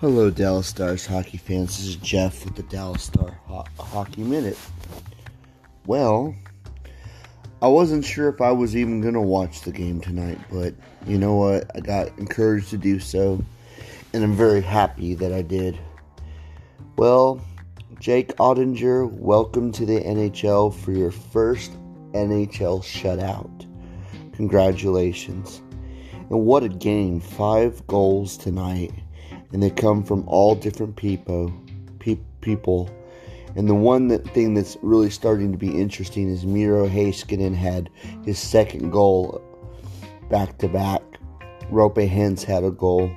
Hello, Dallas Stars hockey fans. This is Jeff with the Dallas Star Ho- Hockey Minute. Well, I wasn't sure if I was even going to watch the game tonight, but you know what? I got encouraged to do so, and I'm very happy that I did. Well, Jake Oettinger, welcome to the NHL for your first NHL shutout. Congratulations. And what a game! Five goals tonight and they come from all different people. Pe- people. And the one that thing that's really starting to be interesting is Miro Heiskanen had his second goal back to back. Roope Hintz had a goal.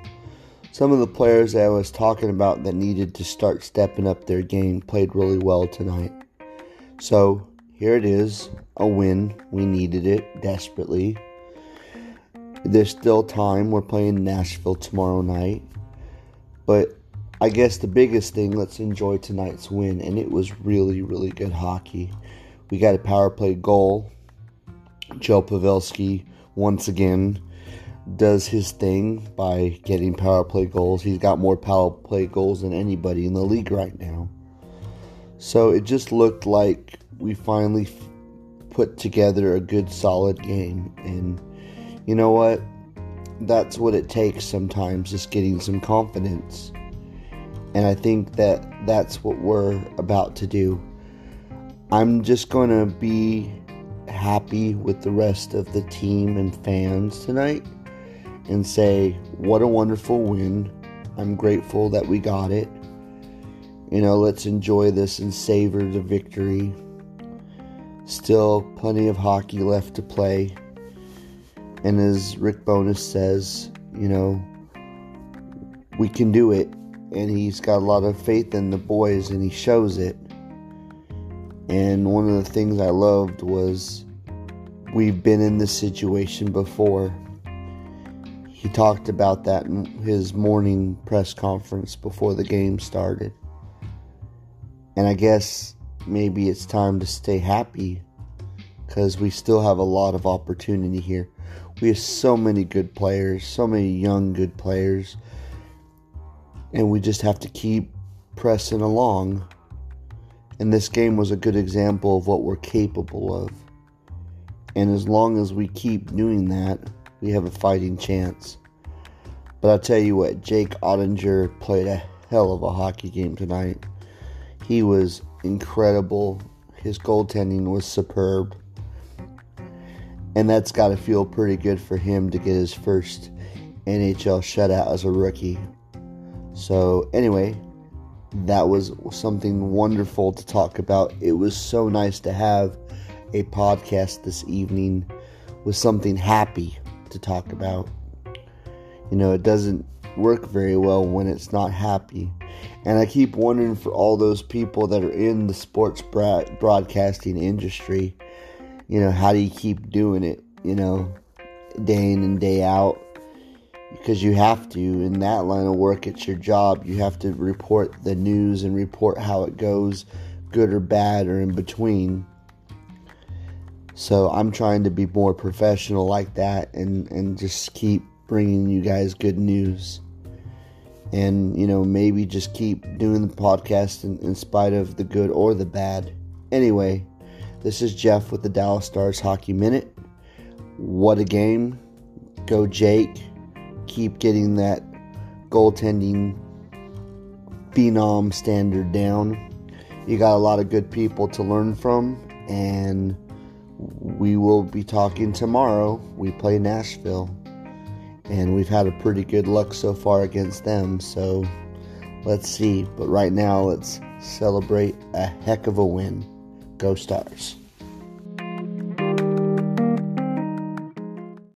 Some of the players that I was talking about that needed to start stepping up their game played really well tonight. So here it is, a win. We needed it desperately. There's still time. We're playing Nashville tomorrow night. But I guess the biggest thing, let's enjoy tonight's win. And it was really, really good hockey. We got a power play goal. Joe Pavelski, once again, does his thing by getting power play goals. He's got more power play goals than anybody in the league right now. So it just looked like we finally put together a good, solid game. And you know what? That's what it takes sometimes, just getting some confidence. And I think that that's what we're about to do. I'm just going to be happy with the rest of the team and fans tonight and say, what a wonderful win. I'm grateful that we got it. You know, let's enjoy this and savor the victory. Still plenty of hockey left to play. And as Rick Bowness says, you know, we can do it. And he's got a lot of faith in the boys and he shows it. And one of the things I loved was we've been in this situation before. He talked about that in his morning press conference before the game started. And I guess maybe it's time to stay happy because we still have a lot of opportunity here. We have so many good players, so many young good players, and we just have to keep pressing along. And this game was a good example of what we're capable of. And as long as we keep doing that, we have a fighting chance. But I'll tell you what, Jake Oettinger played a hell of a hockey game tonight. He was incredible. His goaltending was superb. And that's got to feel pretty good for him to get his first NHL shutout as a rookie. So, anyway, that was something wonderful to talk about. It was so nice to have a podcast this evening with something happy to talk about. You know, it doesn't work very well when it's not happy. And I keep wondering for all those people that are in the sports broadcasting industry you know, how do you keep doing it, you know, day in and day out? Because you have to, in that line of work, it's your job. You have to report the news and report how it goes, good or bad or in between. So I'm trying to be more professional like that and, and just keep bringing you guys good news. And, you know, maybe just keep doing the podcast in, in spite of the good or the bad. Anyway, this is Jeff with the Dallas Stars Hockey Minute. What a game. Go Jake. Keep getting that goaltending phenom standard down. You got a lot of good people to learn from, and we will be talking tomorrow. We play Nashville, and we've had a pretty good luck so far against them, so let's see. But right now, let's celebrate a heck of a win. Go Stars.